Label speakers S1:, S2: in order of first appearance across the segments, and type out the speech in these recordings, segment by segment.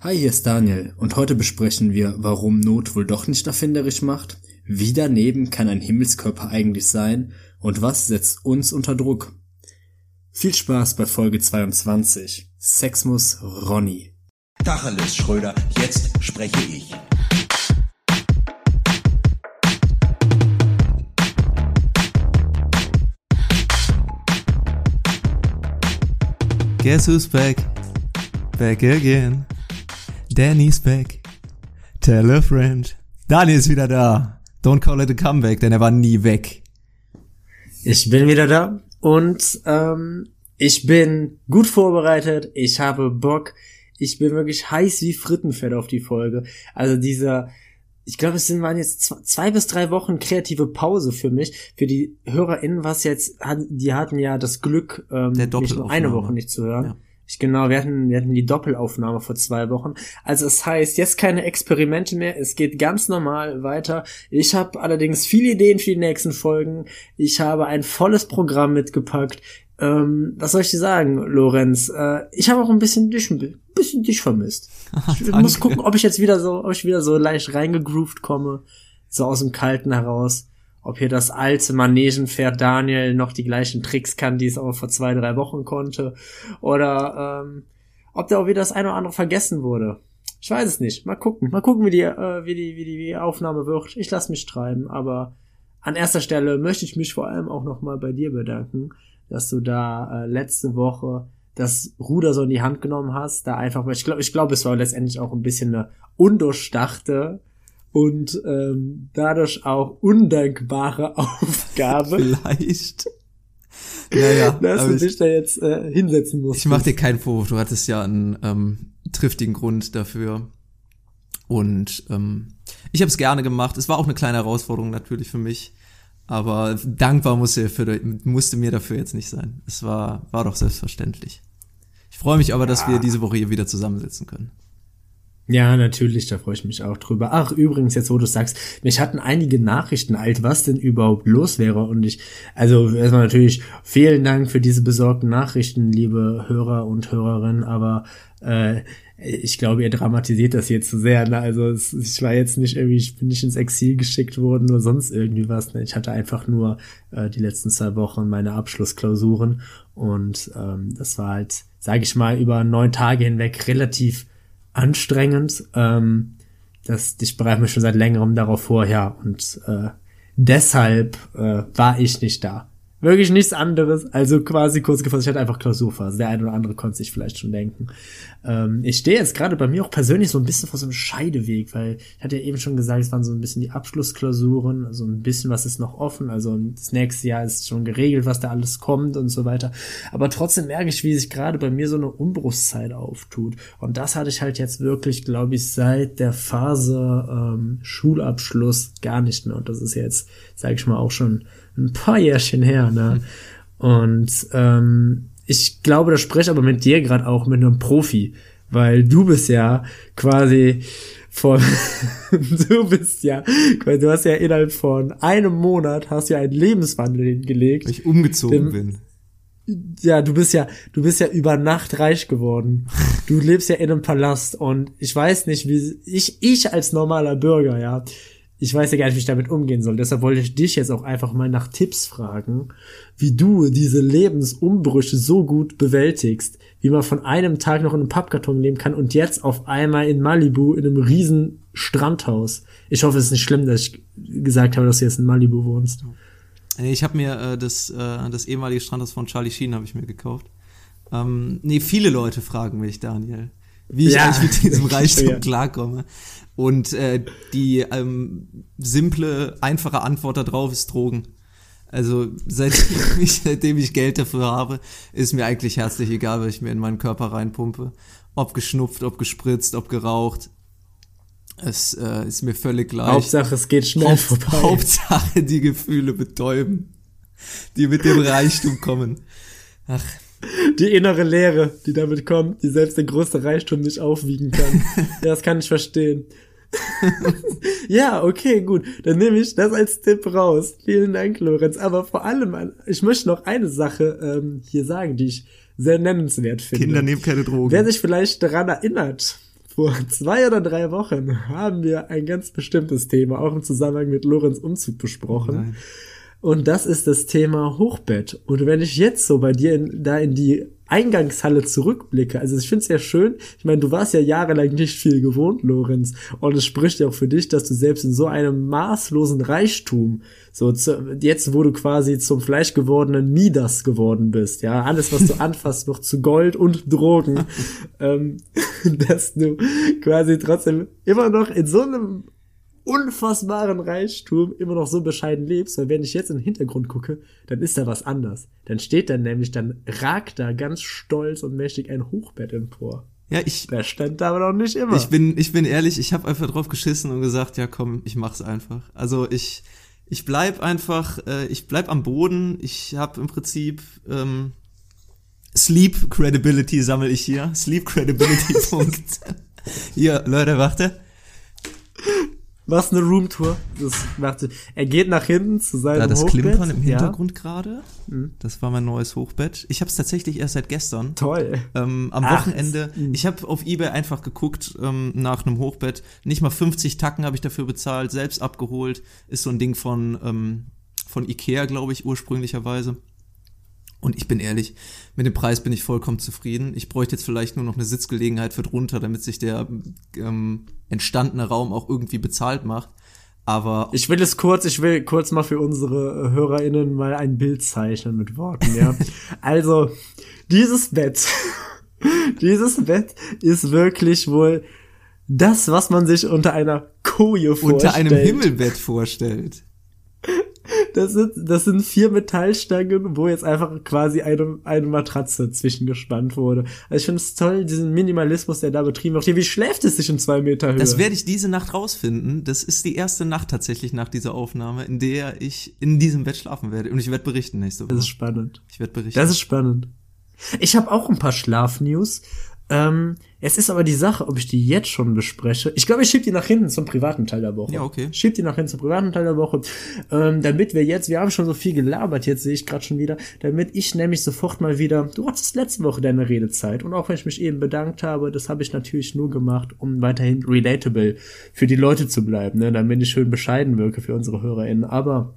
S1: Hi, hier ist Daniel und heute besprechen wir, warum Not wohl doch nicht erfinderisch macht, wie daneben kann ein Himmelskörper eigentlich sein und was setzt uns unter Druck. Viel Spaß bei Folge 22. Sexmus Ronny.
S2: Tacheles, Schröder, jetzt spreche ich.
S3: Guess who's back? Back again. Danny's back. Tell a friend. Daniel ist wieder da. Don't call it a comeback, denn er war nie weg.
S1: Ich bin wieder da und ähm, ich bin gut vorbereitet. Ich habe Bock. Ich bin wirklich heiß wie Frittenfett auf die Folge. Also dieser, ich glaube, es sind waren jetzt zwei, bis drei Wochen kreative Pause für mich. Für die HörerInnen was jetzt, die hatten ja das Glück, ähm, mich nur eine Woche nicht zu hören.
S3: Ja.
S1: Ich, genau, wir hatten, wir hatten die Doppelaufnahme vor zwei Wochen. Also es heißt, jetzt keine Experimente mehr, es geht ganz normal weiter. Ich habe allerdings viele Ideen für die nächsten Folgen. Ich habe ein volles Programm mitgepackt. Ähm, was soll ich dir sagen, Lorenz? Äh, ich habe auch ein bisschen dich, ein bisschen dich vermisst. Ich muss gucken, ob ich jetzt wieder so, ob ich wieder so leicht reingegroovt komme, so aus dem Kalten heraus. Ob hier das alte Manegenpferd Daniel noch die gleichen Tricks kann, die es auch vor zwei, drei Wochen konnte. Oder ähm, ob da auch wieder das eine oder andere vergessen wurde. Ich weiß es nicht. Mal gucken. Mal gucken, wie die, äh, wie die, wie die, wie die Aufnahme wird. Ich lasse mich treiben, aber an erster Stelle möchte ich mich vor allem auch nochmal bei dir bedanken, dass du da äh, letzte Woche das Ruder so in die Hand genommen hast, da einfach ich glaube, ich glaube, es war letztendlich auch ein bisschen eine undurchdachte und ähm, dadurch auch undankbare Aufgabe,
S3: Vielleicht. Naja,
S1: dass du
S3: ich,
S1: dich da jetzt äh, hinsetzen musst.
S3: ich mach dir keinen Vorwurf. Du hattest ja einen ähm, triftigen Grund dafür. Und ähm, ich habe es gerne gemacht. Es war auch eine kleine Herausforderung natürlich für mich. Aber dankbar musste, für, musste mir dafür jetzt nicht sein. Es war, war doch selbstverständlich. Ich freue mich aber, dass wir diese Woche hier wieder zusammensitzen können.
S1: Ja, natürlich, da freue ich mich auch drüber. Ach, übrigens, jetzt wo du sagst, mich hatten einige Nachrichten alt, was denn überhaupt los wäre. Und ich, also erstmal natürlich vielen Dank für diese besorgten Nachrichten, liebe Hörer und Hörerinnen, aber äh, ich glaube, ihr dramatisiert das hier zu sehr. Ne? Also es, ich war jetzt nicht irgendwie, ich bin nicht ins Exil geschickt worden oder sonst irgendwie was. Ne? Ich hatte einfach nur äh, die letzten zwei Wochen meine Abschlussklausuren und ähm, das war halt, sage ich mal, über neun Tage hinweg relativ anstrengend. Ähm, das, ich bereite mich schon seit längerem darauf vor, ja. Und äh, deshalb äh, war ich nicht da. Wirklich nichts anderes. Also quasi kurz gefasst, ich hatte einfach Klausurphase. Der eine oder andere konnte sich vielleicht schon denken. Ähm, ich stehe jetzt gerade bei mir auch persönlich so ein bisschen vor so einem Scheideweg, weil ich hatte ja eben schon gesagt, es waren so ein bisschen die Abschlussklausuren, also ein bisschen was ist noch offen. Also das nächste Jahr ist schon geregelt, was da alles kommt und so weiter. Aber trotzdem merke ich, wie sich gerade bei mir so eine Umbruchszeit auftut. Und das hatte ich halt jetzt wirklich, glaube ich, seit der Phase ähm, Schulabschluss gar nicht mehr. Und das ist jetzt, sage ich mal, auch schon ein paar Jährchen her. Ne? Und ähm, ich glaube, das spreche aber mit dir gerade auch mit einem Profi, weil du bist ja quasi von du bist ja, du hast ja innerhalb von einem Monat hast ja einen Lebenswandel hingelegt.
S3: Weil ich umgezogen bin.
S1: Ja, du bist ja, du bist ja über Nacht reich geworden. Du lebst ja in einem Palast und ich weiß nicht, wie ich, ich als normaler Bürger, ja, ich weiß ja gar nicht, wie ich damit umgehen soll. Deshalb wollte ich dich jetzt auch einfach mal nach Tipps fragen, wie du diese Lebensumbrüche so gut bewältigst, wie man von einem Tag noch in einem Pappkarton leben kann und jetzt auf einmal in Malibu in einem riesen Strandhaus. Ich hoffe, es ist nicht schlimm, dass ich gesagt habe, dass du jetzt in Malibu wohnst.
S3: Nee, Ich habe mir äh, das, äh, das ehemalige Strandhaus von Charlie Sheen habe ich mir gekauft. Ähm, nee, viele Leute fragen mich, Daniel, wie ich
S1: Ja.
S3: eigentlich mit diesem Reichtum
S1: Ja.
S3: klarkomme. Und äh, die ähm, simple, einfache Antwort darauf ist Drogen. Also seitdem ich, seitdem ich Geld dafür habe, ist mir eigentlich herzlich egal, was ich mir in meinen Körper reinpumpe. Ob geschnupft, ob gespritzt, ob geraucht. Es äh, ist mir völlig gleich.
S1: Hauptsache, es geht schnell
S3: Haupt,
S1: vorbei.
S3: Hauptsache die Gefühle betäuben, die mit dem Reichtum kommen. Ach,
S1: Die innere Leere, die damit kommt, die selbst der größte Reichtum nicht aufwiegen kann. ja, das kann ich verstehen. ja, okay, gut. Dann nehme ich das als Tipp raus. Vielen Dank, Lorenz. Aber vor allem, ich möchte noch eine Sache ähm, hier sagen, die ich sehr nennenswert finde.
S3: Kinder nehmen keine Drogen.
S1: Wer sich vielleicht daran erinnert, Vor zwei oder drei Wochen haben wir ein ganz bestimmtes Thema, auch im Zusammenhang mit Lorenz Umzug besprochen.
S3: Nein.
S1: Und das ist das Thema Hochbett. Und wenn ich jetzt so bei dir in, da in die Eingangshalle zurückblicke, also ich finde es ja schön, ich meine, du warst ja jahrelang nicht viel gewohnt, Lorenz, und es spricht ja auch für dich, dass du selbst in so einem maßlosen Reichtum, so zu, jetzt wo du quasi zum Fleisch gewordenen Midas geworden bist, ja, alles, was du anfasst, noch zu Gold und Drogen, ähm, dass du quasi trotzdem immer noch in so einem unfassbaren Reichtum immer noch so bescheiden lebst, weil wenn ich jetzt in den Hintergrund gucke, dann ist da was anders. Dann steht da nämlich, dann ragt da ganz stolz und mächtig ein Hochbett empor.
S3: Ja, ich,
S1: Der stand da aber noch nicht immer.
S3: ich bin, ich bin ehrlich, ich habe einfach drauf geschissen und gesagt, ja komm, ich mach's einfach. Also ich, ich bleib einfach, äh, ich bleib am Boden. Ich habe im Prinzip ähm, Sleep Credibility sammel ich hier. Sleep Credibility Punkt. hier, Leute, warte.
S1: Was eine Roomtour. Das macht, er geht nach hinten zu seinem
S3: Da das
S1: Hochbett.
S3: Klimpern im
S1: Ja,
S3: Hintergrund gerade. Das war mein neues Hochbett. Ich habe es tatsächlich erst seit gestern.
S1: toll.
S3: Ähm, am
S1: Ach,
S3: Wochenende, ich habe auf Ebay einfach geguckt ähm, nach einem Hochbett. Nicht mal 50 Tacken habe ich dafür bezahlt, selbst abgeholt. Ist so ein Ding von, ähm, von Ikea, glaube ich, ursprünglicherweise. Und ich bin ehrlich, mit dem Preis bin ich vollkommen zufrieden. Ich bräuchte jetzt vielleicht nur noch eine Sitzgelegenheit für drunter, damit sich der ähm, entstandene Raum auch irgendwie bezahlt macht. Aber
S1: Ich will es kurz, ich will kurz mal für unsere äh, HörerInnen mal ein Bild zeichnen mit Worten, ja. also, dieses Bett, dieses Bett ist wirklich wohl das, was man sich unter einer Koje vorstellt.
S3: unter einem Himmelbett vorstellt.
S1: Das sind, das sind vier Metallstangen, wo jetzt einfach quasi eine, eine Matratze zwischengespannt wurde. Also ich finde es toll, diesen Minimalismus, der da betrieben wird. Wie schläft es sich in zwei Meter Höhe?
S3: Das werde ich diese Nacht rausfinden. Das ist die erste Nacht tatsächlich nach dieser Aufnahme, in der ich in diesem Bett schlafen werde. Und ich werde berichten nächste
S1: das ist
S3: Woche.
S1: spannend.
S3: Ich werde berichten.
S1: Das ist spannend. Ich habe auch ein paar Schlafnews. Ähm, es ist aber die Sache, ob ich die jetzt schon bespreche. Ich glaube, ich schieb die nach hinten zum privaten Teil der Woche.
S3: Ja, okay.
S1: Schieb die nach hinten zum privaten Teil der Woche. Ähm, damit wir jetzt, wir haben schon so viel gelabert, jetzt sehe ich gerade schon wieder, damit ich nämlich sofort mal wieder, du hattest letzte Woche deine Redezeit und auch wenn ich mich eben bedankt habe, das habe ich natürlich nur gemacht, um weiterhin relatable für die Leute zu bleiben, ne? damit ich schön bescheiden wirke für unsere HörerInnen. Aber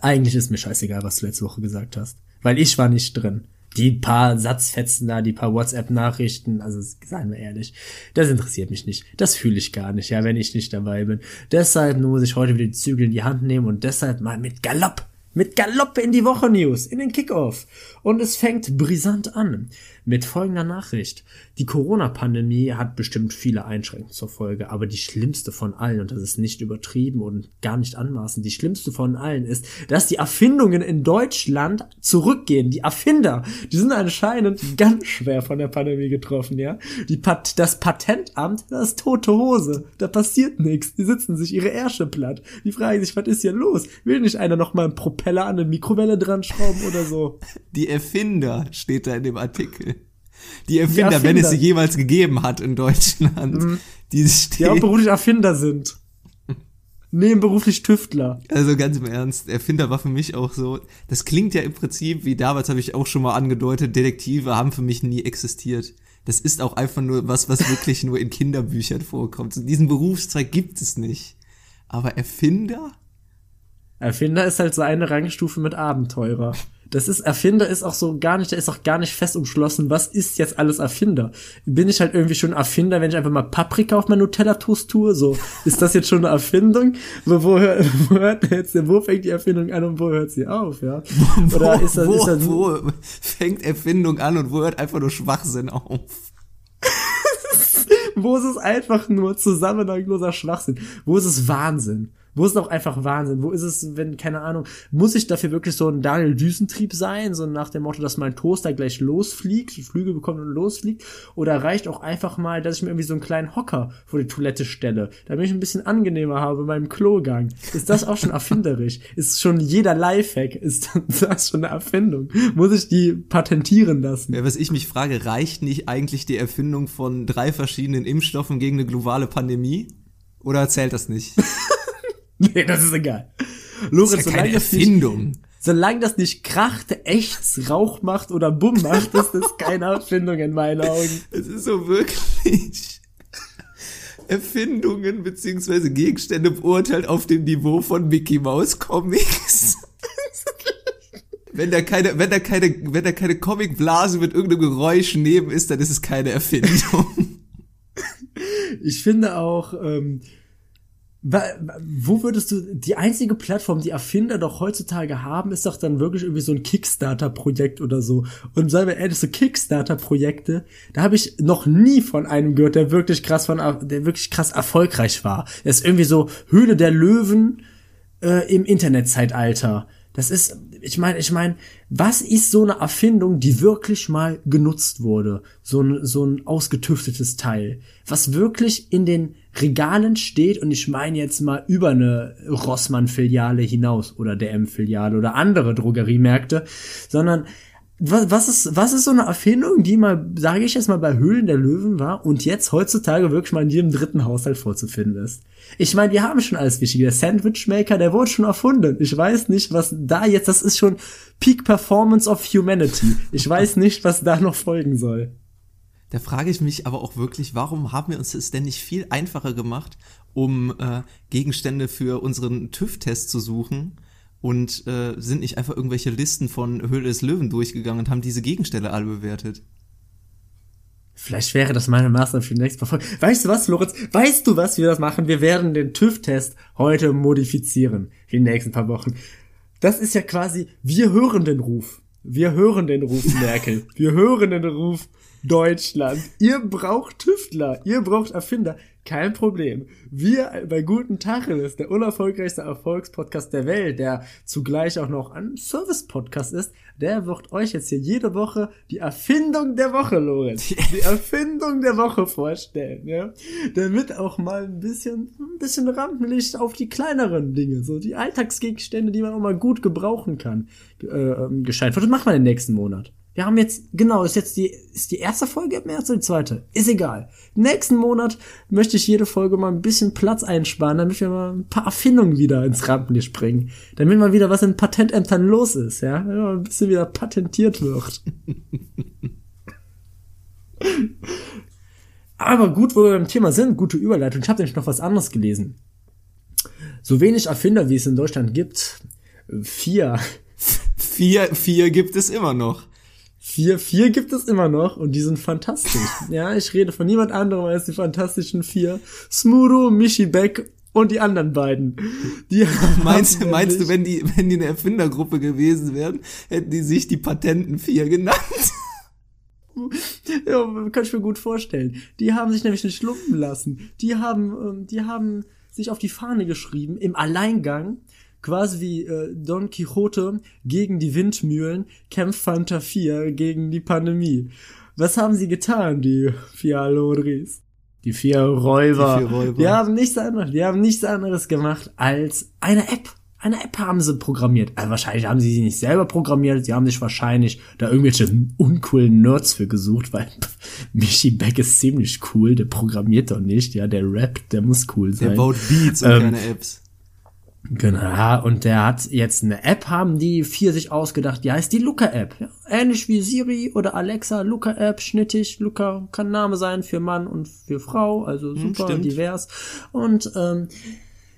S1: eigentlich ist mir scheißegal, was du letzte Woche gesagt hast. Weil ich war nicht drin. Die paar Satzfetzen da, die paar WhatsApp-Nachrichten, also seien wir ehrlich, das interessiert mich nicht. Das fühle ich gar nicht, ja, wenn ich nicht dabei bin. Deshalb muss ich heute wieder die Zügel in die Hand nehmen und deshalb mal mit Galopp, mit Galopp in die Woche-News, in den Kickoff. Und es fängt brisant an mit folgender Nachricht. Die Corona-Pandemie hat bestimmt viele Einschränkungen zur Folge, aber die schlimmste von allen, und das ist nicht übertrieben und gar nicht anmaßend, die schlimmste von allen ist, dass die Erfindungen in Deutschland zurückgehen. Die Erfinder, die sind anscheinend ganz schwer von der Pandemie getroffen, ja. Die Pat das Patentamt, das ist tote Hose. Da passiert nichts. Die sitzen sich ihre Ärsche platt. Die fragen sich, was ist hier los? Will nicht einer noch mal einen Propeller an eine Mikrowelle dran schrauben oder so?
S3: Die Erfinder steht da in dem Artikel. Die Erfinder, wenn
S1: Erfinder.
S3: es sie jemals gegeben hat in Deutschland. Die
S1: Die
S3: stehen,
S1: hauptberuflich Erfinder sind. Nebenberuflich Tüftler.
S3: also ganz im Ernst, Erfinder war für mich auch so, das klingt ja im Prinzip, wie damals habe ich auch schon mal angedeutet, Detektive haben für mich nie existiert. Das ist auch einfach nur was, was wirklich nur in Kinderbüchern vorkommt. So, diesen Berufszweig gibt es nicht. Aber Erfinder?
S1: Erfinder ist halt so eine Rangstufe mit Abenteurer. Das ist, Erfinder ist auch so gar nicht, der ist auch gar nicht fest umschlossen, was ist jetzt alles Erfinder? Bin ich halt irgendwie schon Erfinder, wenn ich einfach mal Paprika auf mein Nutella-Toast tue? So, ist das jetzt schon eine Erfindung? Wo, wo, hör- wo hört jetzt, wo fängt die Erfindung an und wo hört sie auf, ja? Oder ist das,
S3: wo,
S1: ist das,
S3: wo fängt Erfindung an und wo hört einfach nur Schwachsinn auf?
S1: Wo ist es einfach nur zusammenhangloser Schwachsinn? Wo ist es Wahnsinn? Wo ist es auch einfach Wahnsinn? Wo ist es, wenn, keine Ahnung, muss ich dafür wirklich so ein Daniel Düsentrieb sein? So nach dem Motto, dass mein Toaster gleich losfliegt, Flügel bekommt und losfliegt? Oder reicht auch einfach mal, dass ich mir irgendwie so einen kleinen Hocker vor die Toilette stelle, damit ich ein bisschen angenehmer habe beim Klogang? Ist das auch schon erfinderisch? Ist schon jeder Lifehack, ist das schon eine Erfindung? Muss ich die patentieren lassen?
S3: Ja, was ich mich frage, reicht nicht eigentlich die Erfindung von drei verschiedenen Impfstoffen gegen eine globale Pandemie? Oder zählt das nicht?
S1: Nee, das ist egal. Lorenz,
S3: Das ist ja
S1: solange das nicht. Solange das nicht kracht, ächzt, Rauch macht oder Bumm macht, ist das keine Erfindung in meinen Augen.
S3: Es ist so wirklich. Erfindungen beziehungsweise Gegenstände beurteilt auf dem Niveau von Mickey Mouse Comics. wenn da keine, wenn da keine, wenn da keine Comicblase mit irgendeinem Geräusch neben ist, dann ist es keine Erfindung.
S1: Ich finde auch, ähm, wo würdest du, die einzige Plattform, die Erfinder doch heutzutage haben, ist doch dann wirklich irgendwie so ein Kickstarter-Projekt oder so. Und sagen wir ehrlich, so Kickstarter-Projekte, da habe ich noch nie von einem gehört, der wirklich krass von, der wirklich krass erfolgreich war. Der ist irgendwie so Höhle der Löwen äh, im Internetzeitalter. Das ist, ich meine, ich meine, was ist so eine Erfindung, die wirklich mal genutzt wurde? So ein, so ein ausgetüftetes Teil, was wirklich in den Regalen steht und ich meine jetzt mal über eine Rossmann-Filiale hinaus oder DM-Filiale oder andere Drogeriemärkte, sondern was, was ist, was ist so eine Erfindung, die mal, sage ich jetzt mal, bei Höhlen der Löwen war und jetzt heutzutage wirklich mal in jedem dritten Haushalt vorzufinden ist? Ich meine, wir haben schon alles Wichtige. Der Sandwichmaker, der wurde schon erfunden. Ich weiß nicht, was da jetzt, das ist schon Peak Performance of Humanity. Ich weiß nicht, was da noch folgen soll.
S3: Da frage ich mich aber auch wirklich, warum haben wir uns das denn nicht viel einfacher gemacht, um äh, Gegenstände für unseren TÜV-Test zu suchen? und äh, sind nicht einfach irgendwelche Listen von Höhle des Löwen durchgegangen und haben diese Gegenstände alle bewertet.
S1: Vielleicht wäre das meine Maßnahme für die nächste Folge. Weißt du was, Lorenz? Weißt du was, wir das machen? Wir werden den TÜV-Test heute modifizieren. In den nächsten paar Wochen. Das ist ja quasi, wir hören den Ruf. Wir hören den Ruf Merkel. Wir hören den Ruf Deutschland. Ihr braucht Tüftler. Ihr braucht Erfinder. Kein Problem. Wir bei Guten Tacheles, der unerfolgreichste Erfolgspodcast der Welt, der zugleich auch noch ein Service-Podcast ist, der wird euch jetzt hier jede Woche die Erfindung der Woche, Lorenz, die Erfindung der Woche vorstellen, ja, damit auch mal ein bisschen, ein bisschen Rampenlicht auf die kleineren Dinge, so die Alltagsgegenstände, die man auch mal gut gebrauchen kann, äh, ähm, gescheit wird. Das machen wir den nächsten Monat. Wir haben jetzt, genau, ist jetzt die, ist die erste Folge im März oder die zweite? Ist egal. Nächsten Monat möchte ich jede Folge mal ein bisschen Platz einsparen, damit wir mal ein paar Erfindungen wieder ins Rampenlicht bringen. Damit mal wieder was in Patentämtern los ist, ja? Damit mal ein bisschen wieder patentiert wird. Aber gut, wo wir beim Thema sind, gute Überleitung. Ich habe nämlich noch was anderes gelesen. So wenig Erfinder, wie es in Deutschland gibt, vier.
S3: Vier, vier gibt es immer noch.
S1: Vier, vier gibt es immer noch und die sind fantastisch. ja, ich rede von niemand anderem als die fantastischen vier. Smuro, Michi Beck und die anderen beiden. Die
S3: meinst, meinst du, wenn die, wenn die eine Erfindergruppe gewesen wären, hätten die sich die Patenten vier genannt?
S1: ja, kann ich mir gut vorstellen. Die haben sich nämlich nicht lumpen lassen. Die haben, ähm, die haben sich auf die Fahne geschrieben, im Alleingang, quasi wie äh, Don Quixote gegen die Windmühlen kämpft Fanta 4 gegen die Pandemie. Was haben sie getan, die vier Alodris? Die vier Räuber. Die vier Räuber. Die haben nichts anderes, die haben nichts anderes gemacht als eine App. Eine App haben sie programmiert. Also wahrscheinlich haben sie sie nicht selber programmiert, sie haben sich wahrscheinlich da irgendwelche uncoolen Nerds für gesucht, weil Michi Beck ist ziemlich cool, der programmiert doch nicht, ja, der rappt, der muss cool sein. Der
S3: baut Beats und ähm, keine Apps.
S1: Genau, und der hat jetzt eine App, haben die vier sich ausgedacht, die heißt die Luca-App. Ja, ähnlich wie Siri oder Alexa, Luca-App, schnittig. Luca kann Name sein für Mann und für Frau, also hm, super hm, divers. Und ähm,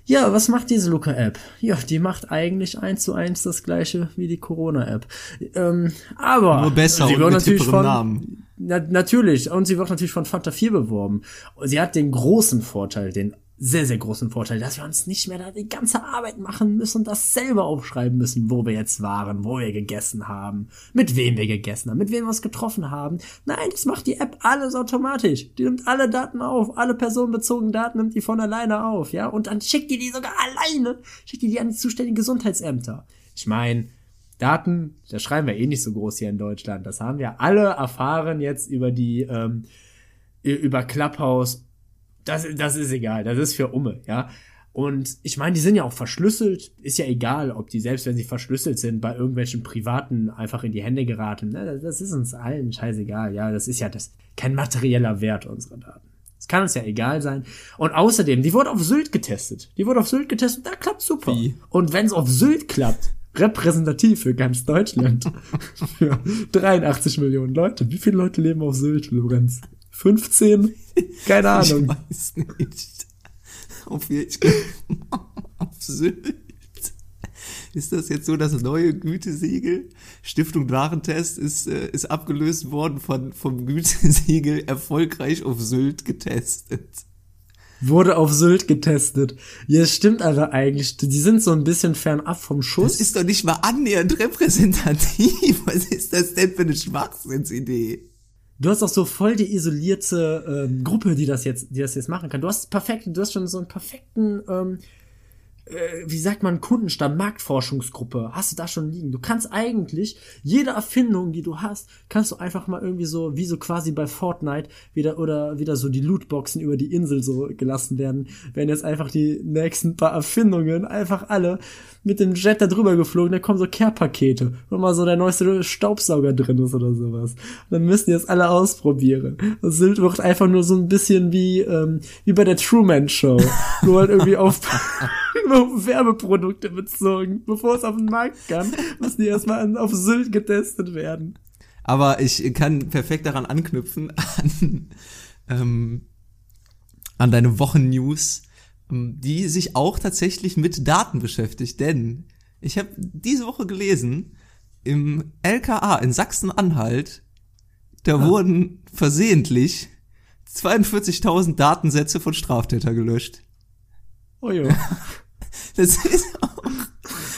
S1: ja, was macht diese Luca-App? Ja, die macht eigentlich eins zu eins das gleiche wie die Corona-App. Ähm, aber
S3: nur besser sie wird natürlich von, Namen.
S1: Na, natürlich, und sie wird natürlich von Fanta 4 beworben. Sie hat den großen Vorteil, den sehr, sehr großen Vorteil, dass wir uns nicht mehr da die ganze Arbeit machen müssen und das selber aufschreiben müssen, wo wir jetzt waren, wo wir gegessen haben, mit wem wir gegessen haben, mit wem wir uns getroffen haben. Nein, das macht die App alles automatisch. Die nimmt alle Daten auf, alle personenbezogenen Daten nimmt die von alleine auf, ja, und dann schickt die die sogar alleine, schickt die die an die zuständigen Gesundheitsämter. Ich meine, Daten, das schreiben wir eh nicht so groß hier in Deutschland. Das haben wir alle erfahren jetzt über die, ähm, über Clubhouse das, das ist egal, das ist für Umme, ja. Und ich meine, die sind ja auch verschlüsselt. Ist ja egal, ob die, selbst wenn sie verschlüsselt sind, bei irgendwelchen Privaten einfach in die Hände geraten. Ne? Das ist uns allen scheißegal. Ja, das ist ja das, kein materieller Wert unserer Daten. Das kann uns ja egal sein. Und außerdem, die wurde auf Sylt getestet. Die wurde auf Sylt getestet, da klappt super. Wie? Und wenn es auf Sylt klappt, repräsentativ für ganz Deutschland, für 83 Millionen Leute. Wie viele Leute leben auf Sylt, Lorenz? 15? Keine Ahnung.
S3: Ich weiß nicht. Auf, ich, auf Sylt. Ist das jetzt so das neue Gütesiegel? Stiftung Warentest ist, äh, ist abgelöst worden von, vom Gütesiegel erfolgreich auf Sylt getestet.
S1: Wurde auf Sylt getestet. Ja, stimmt aber eigentlich. Die sind so ein bisschen fernab vom Schuss.
S3: Das ist doch nicht mal annähernd repräsentativ. Was ist das denn für eine Schwachsinnsidee?
S1: Du hast auch so voll die isolierte ähm, Gruppe, die das jetzt, die das jetzt machen kann. Du hast perfekt, du hast schon so einen perfekten, ähm, äh, wie sagt man, Kundenstamm, Marktforschungsgruppe. Hast du da schon liegen? Du kannst eigentlich jede Erfindung, die du hast, kannst du einfach mal irgendwie so, wie so quasi bei Fortnite, wieder oder wieder so die Lootboxen über die Insel so gelassen werden. Werden jetzt einfach die nächsten paar Erfindungen einfach alle mit dem Jet da drüber geflogen, da kommen so Care-Pakete, wo mal so der neueste Staubsauger drin ist oder sowas. Und dann müssen die jetzt alle ausprobieren. Und Sylt wird einfach nur so ein bisschen wie, ähm, wie bei der Truman Show. nur halt irgendwie auf, auf Werbeprodukte bezogen. Bevor es auf den Markt kann, müssen die erstmal auf Sylt getestet werden.
S3: Aber ich kann perfekt daran anknüpfen, an, ähm, an deine Wochennews die sich auch tatsächlich mit Daten beschäftigt. Denn ich habe diese Woche gelesen, im LKA in Sachsen-Anhalt, da ah. wurden versehentlich 42.000 Datensätze von Straftäter gelöscht.
S1: Oh jo.
S3: Das ist auch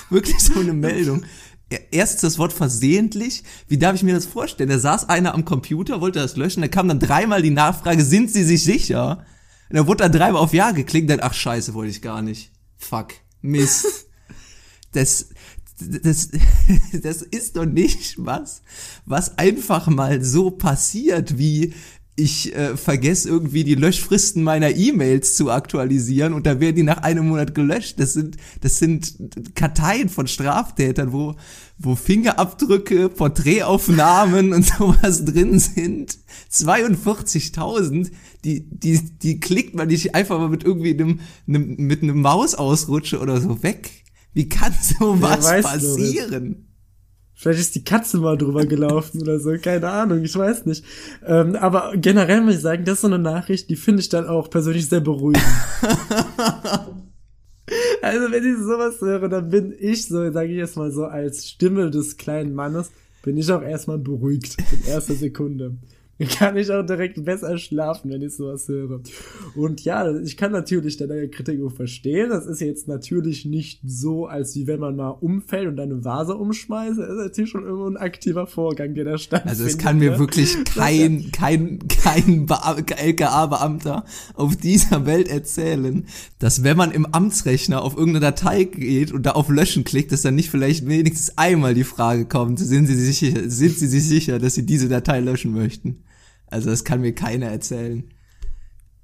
S3: wirklich so eine Meldung. Erstens das Wort versehentlich. Wie darf ich mir das vorstellen? Da saß einer am Computer, wollte das löschen, da kam dann dreimal die Nachfrage, sind Sie sich sicher? Und dann wurde da dreimal auf Ja geklickt, dann, ach scheiße, wollte ich gar nicht. Fuck. Mist. das, das, das ist doch nicht was, was einfach mal so passiert, wie ich äh, vergesse irgendwie die Löschfristen meiner E-Mails zu aktualisieren und da werden die nach einem Monat gelöscht. Das sind, das sind Karteien von Straftätern, wo, wo Fingerabdrücke, Porträtaufnahmen und sowas drin sind. 42.000, die, die, die klickt man nicht einfach mal mit irgendwie einem, einem mit einem Mausausrutsche oder so weg. Wie kann sowas passieren?
S1: Vielleicht ist die Katze mal drüber gelaufen oder so, keine Ahnung, ich weiß nicht. Ähm, aber generell muss ich sagen, das ist so eine Nachricht, die finde ich dann auch persönlich sehr beruhigend. also wenn ich sowas höre, dann bin ich so, sage ich jetzt mal so, als Stimme des kleinen Mannes, bin ich auch erstmal beruhigt in erster Sekunde kann ich auch direkt besser schlafen, wenn ich sowas höre. Und ja, ich kann natürlich deine Kritik auch verstehen. Das ist jetzt natürlich nicht so, als wie wenn man mal umfällt und eine Vase umschmeißt. Das ist natürlich schon immer ein aktiver Vorgang, der da stattfindet.
S3: Also es kann mir ne? wirklich kein, kein, kein LKA-Beamter auf dieser Welt erzählen, dass wenn man im Amtsrechner auf irgendeine Datei geht und da auf Löschen klickt, dass dann nicht vielleicht wenigstens einmal die Frage kommt, sind Sie sich sicher, sind Sie sich sicher, dass Sie diese Datei löschen möchten? Also das kann mir keiner erzählen.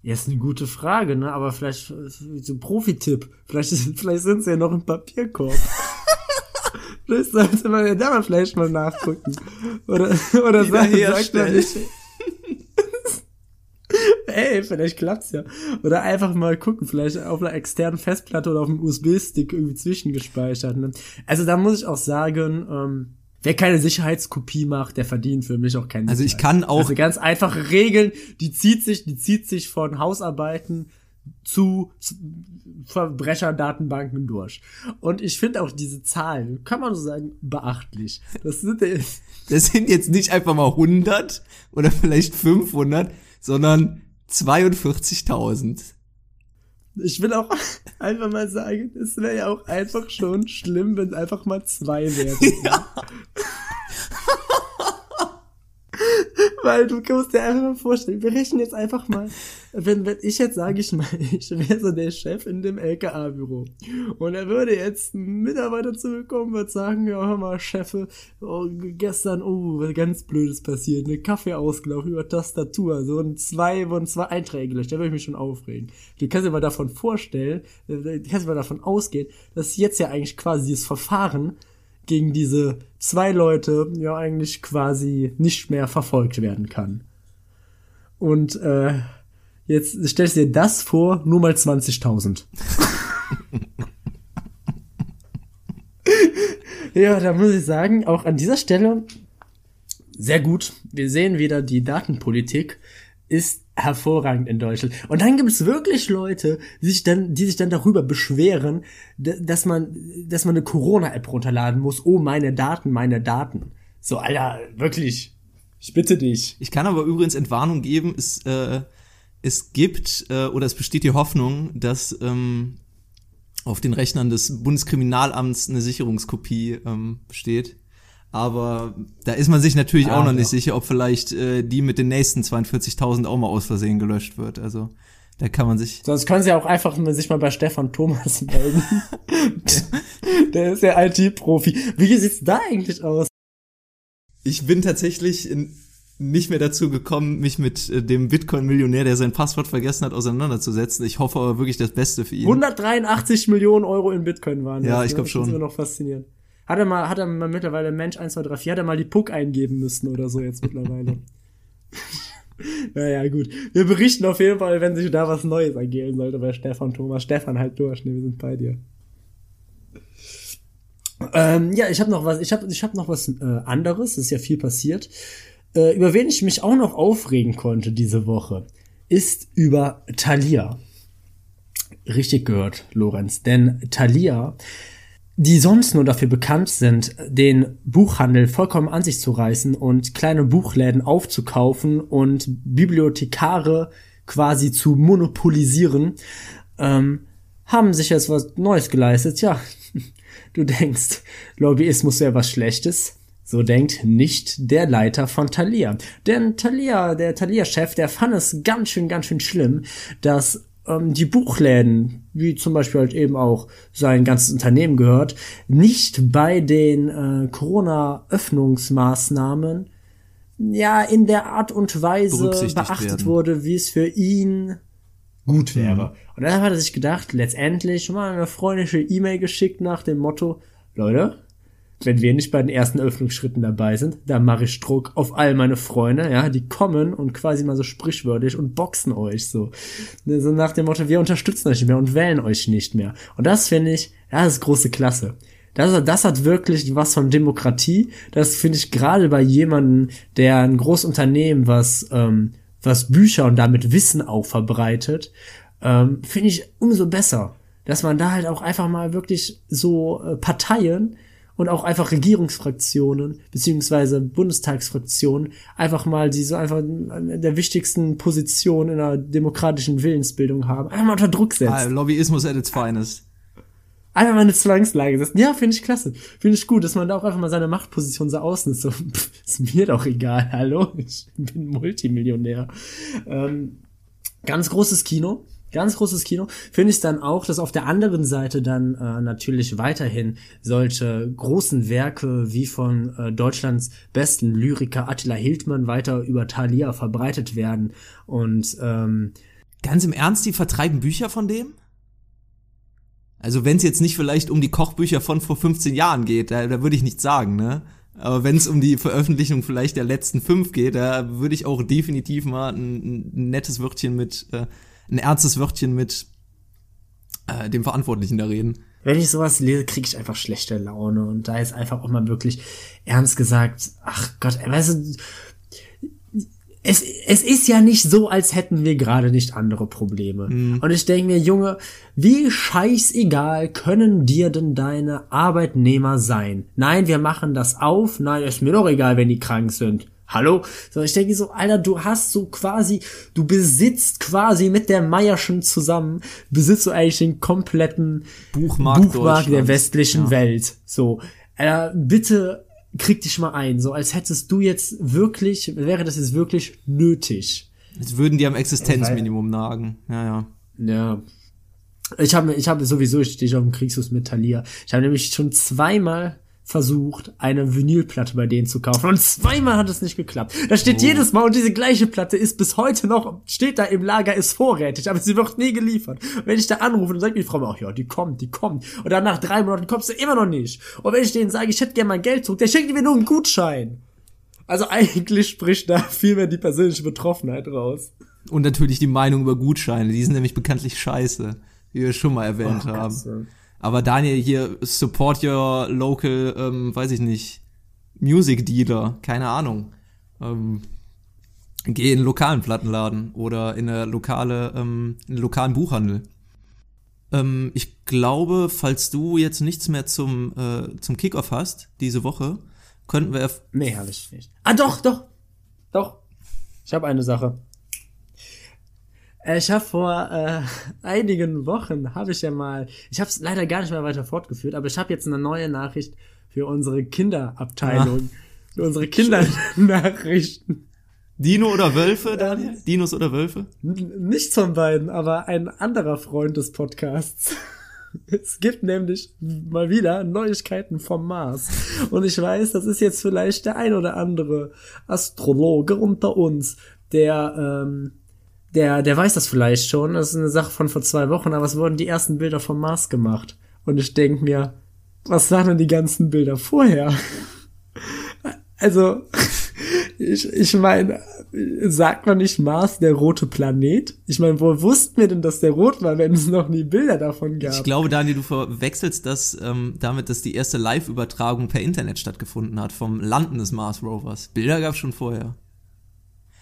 S1: Ja, ist eine gute Frage, ne? Aber vielleicht so ein Profi-Tipp. Vielleicht, vielleicht sind sie ja noch im Papierkorb. vielleicht sollte man ja da mal vielleicht mal nachgucken. Oder, oder sagt, sagt man nicht. Ey, vielleicht klappt's ja. Oder einfach mal gucken, vielleicht auf einer externen Festplatte oder auf einem USB-Stick irgendwie zwischengespeichert. Ne? Also da muss ich auch sagen, ähm, Wer keine Sicherheitskopie macht, der verdient für mich auch keine
S3: Also ich kann auch.
S1: Also ganz einfache Regeln, die zieht sich, die zieht sich von Hausarbeiten zu, zu Verbrecherdatenbanken durch. Und ich finde auch diese Zahlen, kann man so sagen, beachtlich. Das sind,
S3: das sind jetzt nicht einfach mal 100 oder vielleicht 500, sondern 42.000
S1: ich will auch einfach mal sagen, es wäre ja auch einfach schon schlimm, wenn einfach mal zwei wären. Ja. Weil du musst dir einfach mal vorstellen, wir rechnen jetzt einfach mal, wenn, wenn ich jetzt sage ich mal, ich wäre so der Chef in dem LKA-Büro und er würde jetzt einen Mitarbeiter zu mir kommen und sagen, ja, hör mal, Chefe, oh, gestern, oh, was ganz Blödes passiert, eine Kaffee ausgelaufen über Tastatur, so ein zwei, wurden zwei Einträge gelöscht, da würde ich mich schon aufregen. Du kannst dir mal davon vorstellen, du kannst dir mal davon ausgehen, dass jetzt ja eigentlich quasi das Verfahren gegen diese zwei Leute ja eigentlich quasi nicht mehr verfolgt werden kann. Und äh, jetzt stellst du dir das vor, nur mal 20.000. ja, da muss ich sagen, auch an dieser Stelle sehr gut. Wir sehen wieder die Datenpolitik ist hervorragend in Deutschland. Und dann gibt es wirklich Leute, die sich dann, die sich dann darüber beschweren, dass man, dass man eine Corona-App runterladen muss. Oh, meine Daten, meine Daten. So, Alter, wirklich. Ich bitte dich.
S3: Ich kann aber übrigens Entwarnung geben, es, äh, es gibt äh, oder es besteht die Hoffnung, dass ähm, auf den Rechnern des Bundeskriminalamts eine Sicherungskopie ähm, besteht. Aber da ist man sich natürlich ah, auch noch ja. nicht sicher, ob vielleicht äh, die mit den nächsten 42.000 auch mal aus Versehen gelöscht wird. Also da kann man sich.
S1: Sonst können sie auch einfach sich mal bei Stefan Thomas melden. Der ist ja IT-Profi. Wie sieht's da eigentlich aus?
S3: Ich bin tatsächlich in, nicht mehr dazu gekommen, mich mit äh, dem Bitcoin-Millionär, der sein Passwort vergessen hat, auseinanderzusetzen. Ich hoffe aber wirklich das Beste für ihn.
S1: 183 Millionen Euro in Bitcoin waren
S3: Ja, das, ich glaube
S1: ne?
S3: schon. Das
S1: ist immer noch faszinierend. Hat er mal, hat er mal mittlerweile Mensch 1, 2, 3, 4, hat er mal die Puck eingeben müssen oder so jetzt mittlerweile. naja, gut. Wir berichten auf jeden Fall, wenn sich da was Neues ergeben sollte bei Stefan Thomas. Stefan, halt durch, ne, wir sind bei dir. Ähm, ja, ich habe noch was, ich habe ich hab noch was äh, anderes, es ist ja viel passiert. Äh, über wen ich mich auch noch aufregen konnte diese Woche, ist über Thalia. Richtig gehört, Lorenz. Denn Thalia die sonst nur dafür bekannt sind, den Buchhandel vollkommen an sich zu reißen und kleine Buchläden aufzukaufen und Bibliothekare quasi zu monopolisieren, ähm, haben sich jetzt was Neues geleistet. Ja, du denkst, Lobbyismus wäre was Schlechtes. So denkt nicht der Leiter von Thalia. Denn Thalia, der Thalia-Chef, der fand es ganz schön, ganz schön schlimm, dass ähm, die Buchläden, wie zum Beispiel halt eben auch sein ganzes Unternehmen gehört, nicht bei den äh, Corona-Öffnungsmaßnahmen ja in der Art und Weise beachtet werden. wurde, wie es für ihn gut wäre. Mhm. Und dann hat er sich gedacht, letztendlich mal eine freundliche E-Mail geschickt nach dem Motto, Leute, wenn wir nicht bei den ersten Öffnungsschritten dabei sind, dann mache ich Druck auf all meine Freunde, ja, die kommen und quasi mal so sprichwörtlich und boxen euch so. So nach dem Motto, wir unterstützen euch nicht mehr und wählen euch nicht mehr. Und das finde ich, das ist große Klasse. Das, das hat wirklich was von Demokratie. Das finde ich gerade bei jemandem, der ein Großunternehmen, was, ähm, was Bücher und damit Wissen auch verbreitet, ähm, finde ich umso besser. Dass man da halt auch einfach mal wirklich so äh, Parteien, und auch einfach Regierungsfraktionen beziehungsweise Bundestagsfraktionen einfach mal die so einfach der wichtigsten Position in einer demokratischen Willensbildung haben, einfach mal unter Druck setzen. Ah,
S3: Lobbyismus at its finest.
S1: Einfach mal eine Zwangslage setzen. Ja, finde ich klasse. Finde ich gut, dass man da auch einfach mal seine Machtposition so ausnutzt. So, pff, ist mir doch egal. Hallo, ich bin Multimillionär. Ähm, ganz großes Kino Ganz großes Kino. Finde ich dann auch, dass auf der anderen Seite dann äh, natürlich weiterhin solche großen Werke wie von äh, Deutschlands besten Lyriker Attila Hildmann weiter über Thalia verbreitet werden. Und ähm,
S3: ganz im Ernst, die vertreiben Bücher von dem? Also wenn es jetzt nicht vielleicht um die Kochbücher von vor 15 Jahren geht, da, da würde ich nichts sagen, ne? Aber wenn es um die Veröffentlichung vielleicht der letzten fünf geht, da würde ich auch definitiv mal ein, ein nettes Wörtchen mit äh, ein ernstes Wörtchen mit äh, dem Verantwortlichen da reden.
S1: Wenn ich sowas lese, kriege ich einfach schlechte Laune. Und da ist einfach auch mal wirklich ernst gesagt, ach Gott, weißt du, es, es ist ja nicht so, als hätten wir gerade nicht andere Probleme. Mhm. Und ich denke mir, Junge, wie scheißegal können dir denn deine Arbeitnehmer sein? Nein, wir machen das auf. Nein, ist mir doch egal, wenn die krank sind. Hallo? So, ich denke so, Alter, du hast so quasi, du besitzt quasi mit der Meierschen zusammen, besitzt du eigentlich den kompletten
S3: Buchmarkt,
S1: Buchmarkt der westlichen ja. Welt. So, Alter, bitte krieg dich mal ein, so als hättest du jetzt wirklich, wäre das jetzt wirklich nötig.
S3: Jetzt würden die am Existenzminimum nagen. Ja, ja.
S1: Ja. Ich habe ich habe sowieso ich stehe auf dem Kriegsfuß mit Thalia. Ich habe nämlich schon zweimal versucht, eine Vinylplatte bei denen zu kaufen. Und zweimal hat es nicht geklappt. Da steht oh. jedes Mal und diese gleiche Platte ist bis heute noch, steht da im Lager, ist vorrätig, aber sie wird nie geliefert. Und wenn ich da anrufe, dann sagt die Frau mir auch, ja, die kommt, die kommt. Und dann nach drei Monaten kommst du immer noch nicht. Und wenn ich denen sage, ich hätte gerne mein Geld zurück, der schickt mir nur einen Gutschein. Also eigentlich spricht da viel mehr die persönliche Betroffenheit raus.
S3: Und natürlich die Meinung über Gutscheine, die sind nämlich bekanntlich scheiße, wie wir schon mal erwähnt oh, haben. Gott, aber Daniel hier, support your local, ähm, weiß ich nicht, Music Dealer, keine Ahnung. Ähm, Geh in einen lokalen Plattenladen oder in eine lokale, ähm, in einen lokalen Buchhandel. Ähm, ich glaube, falls du jetzt nichts mehr zum, äh, zum Kickoff hast, diese Woche, könnten wir.
S1: Nee, habe ich nicht. Ah, doch, doch. Doch. Ich habe eine Sache. Äh, Ich habe vor äh, einigen Wochen, habe ich ja mal, ich habe es leider gar nicht mehr weiter fortgeführt, aber ich habe jetzt eine neue Nachricht für unsere Kinderabteilung, für unsere Kindernachrichten.
S3: Dino oder Wölfe, Daniel? Dinos oder Wölfe?
S1: Nichts von beiden, aber ein anderer Freund des Podcasts. Es gibt nämlich mal wieder Neuigkeiten vom Mars. Und ich weiß, das ist jetzt vielleicht der ein oder andere Astrologe unter uns, der, ähm, der, der weiß das vielleicht schon. Das ist eine Sache von vor zwei Wochen, aber es wurden die ersten Bilder vom Mars gemacht. Und ich denk mir, was waren denn die ganzen Bilder vorher? Also, ich, ich meine, sagt man nicht Mars der rote Planet? Ich meine, wo wussten wir denn, dass der rot war, wenn es noch nie Bilder davon gab?
S3: Ich glaube, Daniel, du verwechselst das ähm, damit, dass die erste Live-Übertragung per Internet stattgefunden hat vom Landen des Mars Rovers. Bilder gab es schon vorher.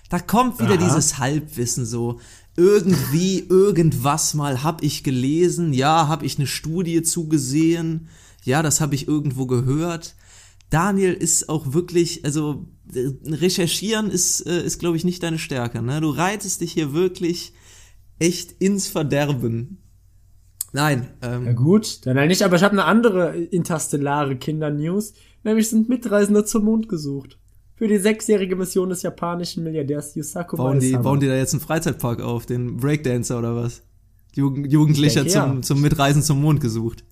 S3: Da kommt wieder
S1: Aha.
S3: dieses Halbwissen so. Irgendwie, irgendwas mal hab ich gelesen, ja, hab ich eine Studie zugesehen, ja, das habe ich irgendwo gehört. Daniel ist auch wirklich, also äh, recherchieren ist, äh, ist glaube ich, nicht deine Stärke. Ne? Du reitest dich hier wirklich echt ins Verderben. Nein, ähm,
S1: Ja gut, dann halt nicht, aber ich habe eine andere interstellare Kinder-News, nämlich sind Mitreisende zum Mond gesucht. Für die sechsjährige Mission des japanischen Milliardärs Yusaku
S3: bauen, die, bauen die da jetzt einen Freizeitpark auf, den Breakdancer oder was? Jugend, Jugendlicher
S1: denke,
S3: zum,
S1: ja.
S3: zum Mitreisen zum Mond gesucht.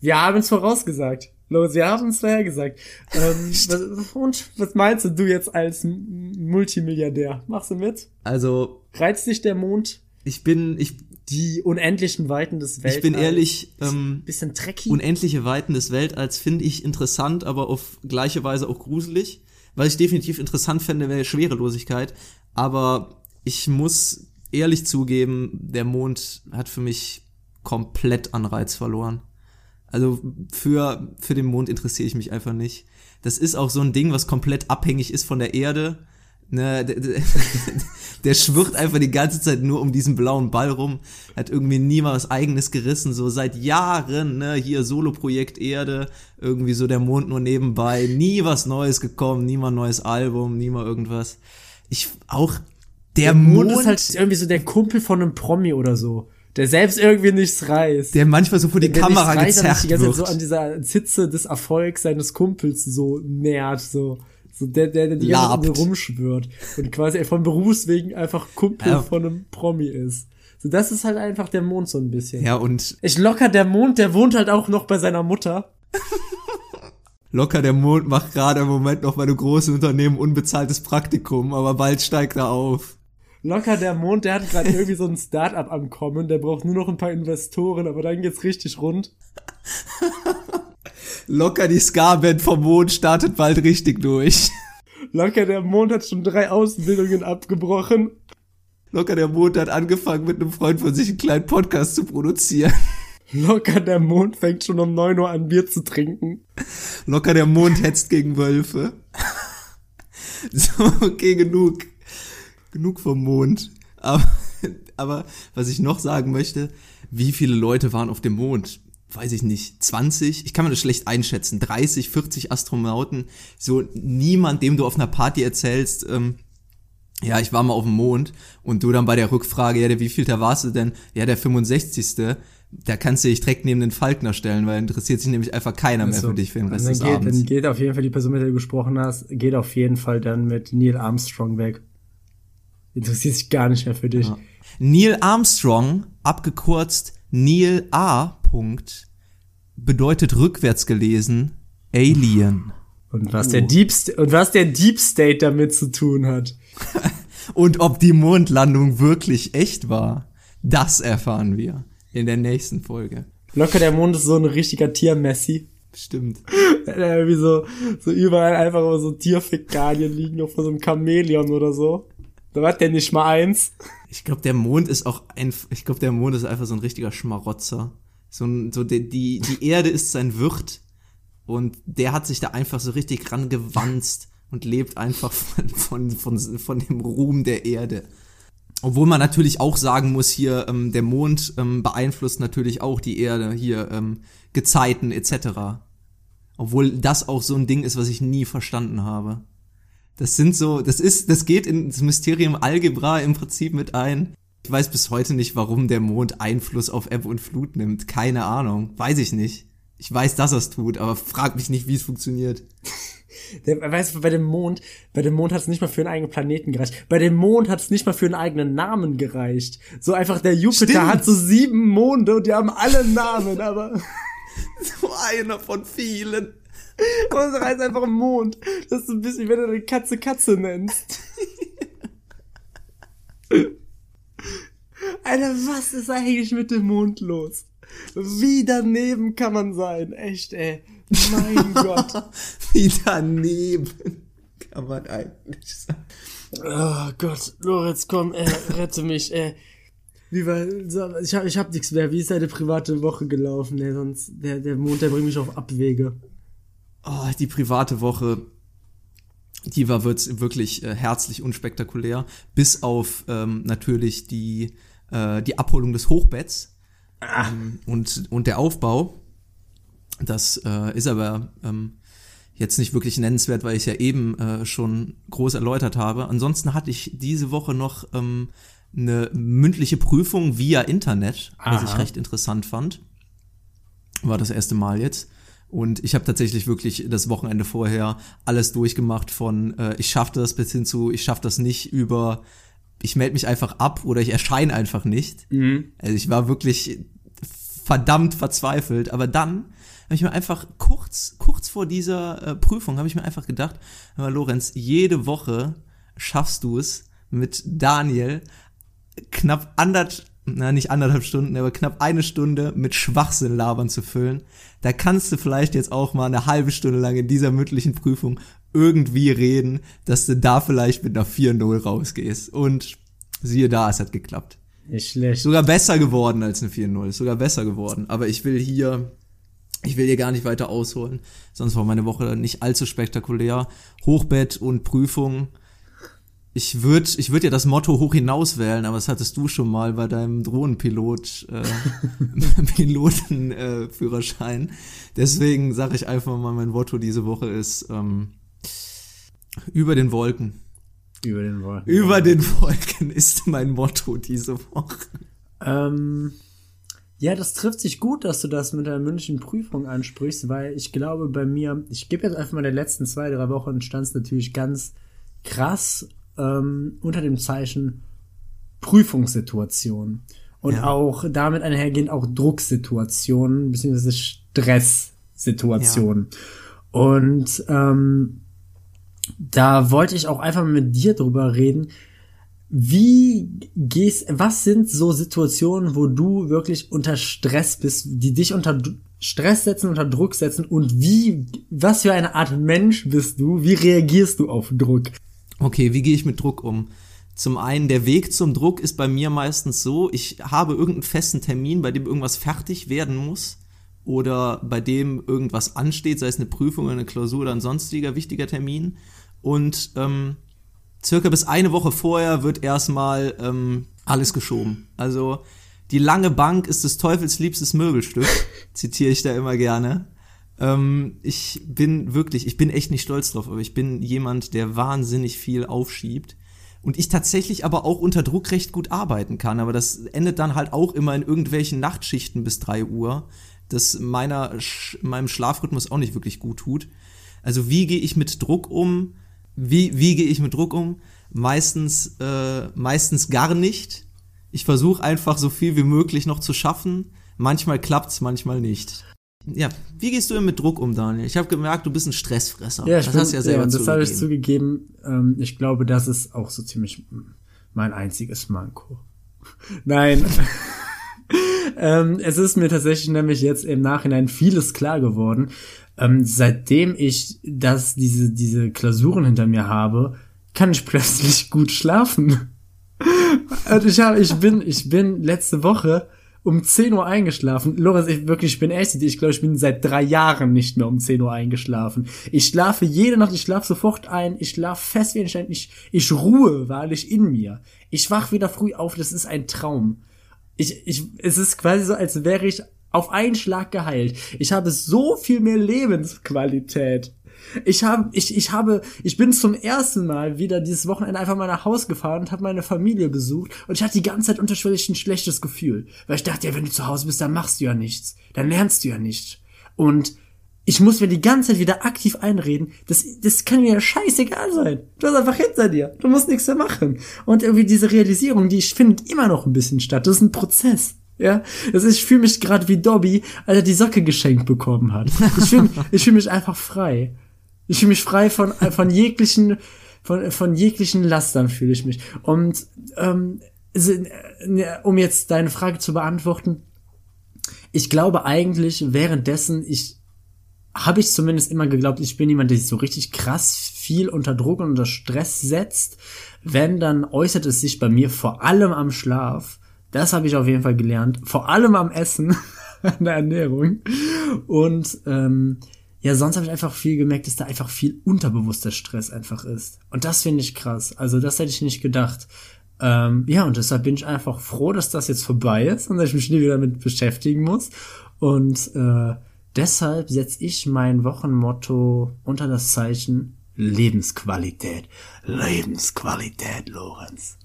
S1: Wir haben es vorausgesagt. Los, wir haben es vorhergesagt. Ähm, was, und was meinst du, du jetzt als Multimilliardär? Machst du mit?
S3: Also,
S1: Reizt dich der Mond?
S3: ich bin, ich,
S1: Die unendlichen Weiten des Weltalls?
S3: ich bin ehrlich, ähm,
S1: Bisschen trecky?
S3: unendliche Weiten des Weltalls finde ich interessant, aber auf gleiche Weise auch gruselig. Was ich definitiv interessant fände, wäre Schwerelosigkeit. Aber ich muss ehrlich zugeben, der Mond hat für mich komplett an Reiz verloren. Also für, für den Mond interessiere ich mich einfach nicht. Das ist auch so ein Ding, was komplett abhängig ist von der Erde. Ne, der, der, der schwirrt einfach die ganze Zeit nur um diesen blauen Ball rum, hat irgendwie nie mal was eigenes gerissen, so seit Jahren, ne, hier Solo-Projekt Erde, irgendwie so der Mond nur nebenbei, nie was Neues gekommen, nie mal ein neues Album, nie mal irgendwas. Ich, auch der,
S1: der
S3: Mond,
S1: Mond ist halt irgendwie so der Kumpel von einem Promi oder so. Der selbst irgendwie nichts reißt.
S3: der manchmal so vor die
S1: Der
S3: Kamera
S1: reißt, aber sich
S3: gezerrt
S1: die ganze Zeit
S3: wird.
S1: so an dieser Zitze des Erfolgs seines Kumpels so nähert, so. So der, der, der die ganze Zeit rumschwört und quasi von Berufswegen einfach Kumpel
S3: Ja.
S1: von einem Promi ist. So, das ist halt einfach der Mond so ein bisschen.
S3: ja, und
S1: Ich locker der Mond, der wohnt halt auch noch bei seiner Mutter.
S3: locker der Mond macht gerade im Moment noch bei einem großen Unternehmen unbezahltes Praktikum, aber bald steigt er auf.
S1: Locker der Mond, der hat gerade irgendwie so ein Start-up am Kommen, der braucht nur noch ein paar Investoren, aber dann geht's richtig rund.
S3: Locker die Ska-Band vom Mond startet bald richtig durch.
S1: Locker der Mond hat schon drei Ausbildungen abgebrochen.
S3: Locker der Mond hat angefangen, mit einem Freund von sich einen kleinen Podcast zu produzieren.
S1: Locker der Mond fängt schon um 9 Uhr an Bier zu trinken.
S3: Locker der Mond hetzt gegen Wölfe. So, okay, genug. Genug vom Mond. Aber, aber was ich noch sagen möchte, wie viele Leute waren auf dem Mond? Weiß ich nicht, 20? Ich kann mir das schlecht einschätzen. 30, 40 Astronauten. So niemand, dem du auf einer Party erzählst, ähm, ja, ich war mal auf dem Mond und du dann bei der Rückfrage, ja, der wievielter warst du denn? Ja, der 65. Da kannst du dich direkt neben den Falkner stellen, weil interessiert sich nämlich einfach keiner mehr
S1: So.
S3: für dich für den Rest
S1: dann
S3: des
S1: geht,
S3: Abends.
S1: Dann geht auf jeden Fall die Person, mit der du gesprochen hast, geht auf jeden Fall dann mit Neil Armstrong weg. Interessiert sich gar nicht mehr für dich.
S3: Ja. Neil Armstrong, abgekürzt Neil A. Punkt, bedeutet rückwärts gelesen Alien.
S1: Und was der
S3: Oh.
S1: Deep St und was der Deep State damit zu tun hat.
S3: Und ob die Mondlandung wirklich echt war, das erfahren wir in der nächsten Folge.
S1: Locker der Mond ist so ein richtiger Tier-Messi.
S3: Stimmt.
S1: Der Irgendwie so, so überall einfach immer so Tierfäkalien liegen auf so einem Chamäleon oder so. Da hat der nicht mal eins.
S3: Ich glaube, der Mond ist auch ein, ich glaube, der Mond ist einfach so ein richtiger Schmarotzer. So so die, die, die Erde ist sein Wirt und der hat sich da einfach so richtig rangewanzt und lebt einfach von, von, von, von dem Ruhm der Erde. Obwohl man natürlich auch sagen muss, hier ähm, der Mond ähm, beeinflusst natürlich auch die Erde, hier ähm, Gezeiten etc. Obwohl das auch so ein Ding ist, was ich nie verstanden habe. Das sind so, das ist, das geht ins Mysterium Algebra im Prinzip mit ein. Ich weiß bis heute nicht, warum der Mond Einfluss auf Ebbe und Flut nimmt. Keine Ahnung. Weiß ich nicht. Ich weiß, dass er es tut, aber frag mich nicht, wie es funktioniert.
S1: Der, weißt du, bei dem Mond, bei dem Mond hat es nicht mal für einen eigenen Planeten gereicht. Bei dem Mond hat es nicht mal für einen eigenen Namen gereicht. So einfach der Jupiter
S3: Stimmt.
S1: hat so sieben Monde und die haben alle Namen, aber
S3: So einer von vielen.
S1: und es heißt einfach Mond. Das ist so ein bisschen, wenn du eine Katze Katze nennst. Alter, was ist eigentlich mit dem Mond los? Wie daneben kann man sein? Echt, ey. Mein Gott.
S3: Wie daneben kann man eigentlich sagen.
S1: Oh Gott, Lorenz, komm, äh, rette mich, äh. Wie war, ich hab, ich hab nichts mehr. Wie ist deine private Woche gelaufen? ey? sonst, der, der Mond, der bringt mich auf Abwege.
S3: Oh, die private Woche, die war wirklich äh, herzlich unspektakulär. Bis auf ähm, natürlich die, äh, die Abholung des Hochbetts ähm, und, und der Aufbau. Das äh, ist aber ähm, jetzt nicht wirklich nennenswert, weil ich ja eben äh, schon groß erläutert habe. Ansonsten hatte ich diese Woche noch ähm, eine mündliche Prüfung via Internet, was ich
S1: Aha.
S3: recht interessant fand. War das erste Mal jetzt. Und ich habe tatsächlich wirklich das Wochenende vorher alles durchgemacht von äh, ich schaffe das bis hin zu ich schaffe das nicht über ich melde mich einfach ab oder ich erscheine einfach nicht. Also ich war wirklich verdammt verzweifelt. Aber dann habe ich mir einfach kurz, kurz vor dieser äh, Prüfung habe ich mir einfach gedacht, mal, Lorenz, jede Woche schaffst du es mit Daniel knapp anderthalb, na nicht anderthalb Stunden, aber knapp eine Stunde mit Schwachsinn labern zu füllen. Da kannst du vielleicht jetzt auch mal eine halbe Stunde lang in dieser mündlichen Prüfung irgendwie reden, dass du da vielleicht mit einer 4-0 rausgehst. Und siehe da, es hat geklappt.
S1: Nicht schlecht.
S3: Sogar besser geworden als eine 4-0. Ist sogar besser geworden. Aber ich will hier, ich will hier gar nicht weiter ausholen. Sonst war meine Woche nicht allzu spektakulär. Hochbett und Prüfung. Ich würde ich würd ja das Motto hoch hinaus wählen, aber das hattest du schon mal bei deinem Drohnenpilot, äh, Pilotenführerschein. Äh. Deswegen sage ich einfach mal, mein Motto diese Woche ist ähm, über den Wolken.
S1: Über den Wolken.
S3: Über den Wolken ist mein Motto diese Woche.
S1: Ähm, ja, das trifft sich gut, dass du das mit der mündlichen Prüfung ansprichst, weil ich glaube bei mir, ich gebe jetzt einfach mal den letzten zwei, drei Wochen stand es natürlich ganz krass ähm, unter dem Zeichen Prüfungssituation. Und
S3: Ja.
S1: auch damit einhergehend auch Drucksituationen, beziehungsweise Stresssituationen. Und ähm, da wollte ich auch einfach mit dir drüber reden. Wie gehst, was sind so Situationen, wo du wirklich unter Stress bist, die dich unter Stress setzen, unter Druck setzen und wie, was für eine Art Mensch bist du? Wie reagierst du auf Druck?
S3: Okay, wie gehe ich mit Druck um? Zum einen, der Weg zum Druck ist bei mir meistens so, ich habe irgendeinen festen Termin, bei dem irgendwas fertig werden muss oder bei dem irgendwas ansteht, sei es eine Prüfung oder eine Klausur oder ein sonstiger wichtiger Termin. Und ähm, circa bis eine Woche vorher wird erstmal ähm, alles geschoben. Also die lange Bank ist des Teufels liebstes Möbelstück, zitiere ich da immer gerne. Ähm, ich bin wirklich, ich bin echt nicht stolz drauf, aber ich bin jemand, der wahnsinnig viel aufschiebt. Und ich tatsächlich aber auch unter Druck recht gut arbeiten kann. Aber das endet dann halt auch immer in irgendwelchen Nachtschichten bis drei Uhr, das meiner, meinem Schlafrhythmus auch nicht wirklich gut tut. Also wie gehe ich mit Druck um? Wie, wie gehe ich mit Druck um? Meistens, äh, meistens gar nicht. Ich versuche einfach so viel wie möglich noch zu schaffen. Manchmal klappt's, manchmal nicht. Ja, wie gehst du denn mit Druck um, Daniel? Ich habe gemerkt, du bist ein Stressfresser.
S1: Ja,
S3: das
S1: bin,
S3: hast du ja selber
S1: das habe ich
S3: zugegeben.
S1: zugegeben. Ähm, ich glaube, das ist auch so ziemlich mein einziges Manko. Nein. Ähm, es ist mir tatsächlich nämlich jetzt im Nachhinein vieles klar geworden. Ähm, seitdem ich das, diese, diese Klausuren hinter mir habe, kann ich plötzlich gut schlafen. Und ich habe, ich bin, ich bin letzte Woche um 10 Uhr eingeschlafen. Lorenz, ich wirklich, ich bin echt, ich glaube, ich bin seit drei Jahren nicht mehr um 10 Uhr eingeschlafen. Ich schlafe jede Nacht, ich schlafe sofort ein, ich schlafe fest wie ein Stein, ich, ich ruhe wahrlich in mir. Ich wach wieder früh auf, das ist ein Traum. Ich, ich, es ist quasi so, als wäre ich auf einen Schlag geheilt. Ich habe so viel mehr Lebensqualität. Ich habe, ich, ich habe, ich bin zum ersten Mal wieder dieses Wochenende einfach mal nach Haus gefahren und habe meine Familie besucht und ich hatte die ganze Zeit unterschwellig ein schlechtes Gefühl, weil ich dachte, ja, wenn du zu Hause bist, dann machst du ja nichts, dann lernst du ja nicht. Und ich muss mir die ganze Zeit wieder aktiv einreden, das, das kann mir ja scheißegal sein. Du hast einfach hinter dir. Du musst nichts mehr machen. Und irgendwie diese Realisierung, die findet immer noch ein bisschen statt. Das ist ein Prozess. Ja, das ist, ich fühle mich gerade wie Dobby, als er die Socke geschenkt bekommen hat. Ich fühle ich fühl mich einfach frei. Ich fühle mich frei von, von jeglichen, von, von jeglichen Lastern fühle ich mich. Und ähm, um jetzt deine Frage zu beantworten, ich glaube eigentlich währenddessen, ich habe ich zumindest immer geglaubt, ich bin jemand, der sich so richtig krass viel unter Druck und unter Stress setzt. Wenn, dann äußert es sich bei mir vor allem am Schlaf. Das habe ich auf jeden Fall gelernt. Vor allem am Essen, an der Ernährung. Und ähm, ja, sonst habe ich einfach viel gemerkt, dass da einfach viel unterbewusster Stress einfach ist. Und das finde ich krass. Also das hätte ich nicht gedacht. Ähm, ja, und deshalb bin ich einfach froh, dass das jetzt vorbei ist und dass ich mich nie wieder damit beschäftigen muss. Und äh, deshalb setze ich mein Wochenmotto unter das Zeichen Lebensqualität. Lebensqualität, Lorenz.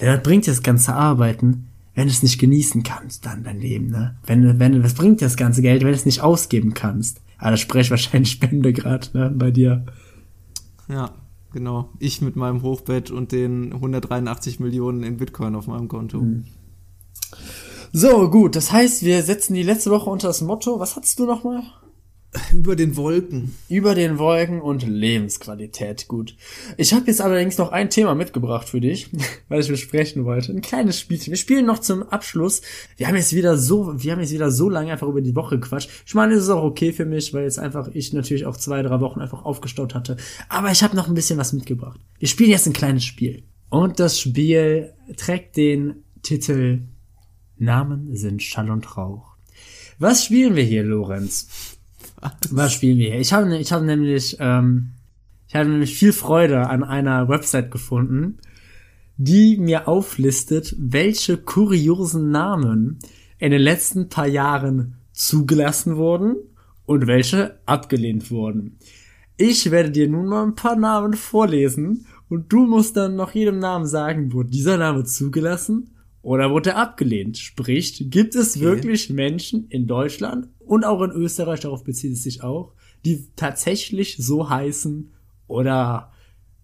S1: Denn das bringt das ganze Arbeiten, wenn du es nicht genießen kannst, dann dein Leben, ne? Wenn, wenn, was bringt das ganze Geld, wenn du es nicht ausgeben kannst? Ah, da spreche ich wahrscheinlich Spende gerade, ne, bei dir.
S3: Ja, genau. Ich mit meinem Hochbett und den 183 Millionen in Bitcoin auf meinem Konto. Mhm.
S1: So, gut, das heißt, wir setzen die letzte Woche unter das Motto, was hattest du nochmal?
S3: Über den Wolken.
S1: Über den Wolken und Lebensqualität. Gut. Ich habe jetzt allerdings noch ein Thema mitgebracht für dich, weil ich besprechen wollte. Ein kleines Spielchen. Wir spielen noch zum Abschluss. Wir haben jetzt wieder so, wir haben jetzt wieder so lange einfach über die Woche gequatscht. Ich meine, es ist auch okay für mich, weil jetzt einfach ich natürlich auch zwei, drei Wochen einfach aufgestaut hatte. Aber ich habe noch ein bisschen was mitgebracht. Wir spielen jetzt ein kleines Spiel. Und das Spiel trägt den Titel Namen sind Schall und Rauch. Was spielen wir hier, Lorenz? Was spielen wir hier? Ich habe, ich habe nämlich, ähm, ich habe nämlich viel Freude an einer Website gefunden, die mir auflistet, welche kuriosen Namen in den letzten paar Jahren zugelassen wurden und welche abgelehnt wurden. Ich werde dir nun mal ein paar Namen vorlesen und du musst dann noch jedem Namen sagen, wurde dieser Name zugelassen oder wurde er abgelehnt? Sprich, gibt es okay. wirklich Menschen in Deutschland und auch in Österreich, darauf bezieht es sich auch, die tatsächlich so heißen oder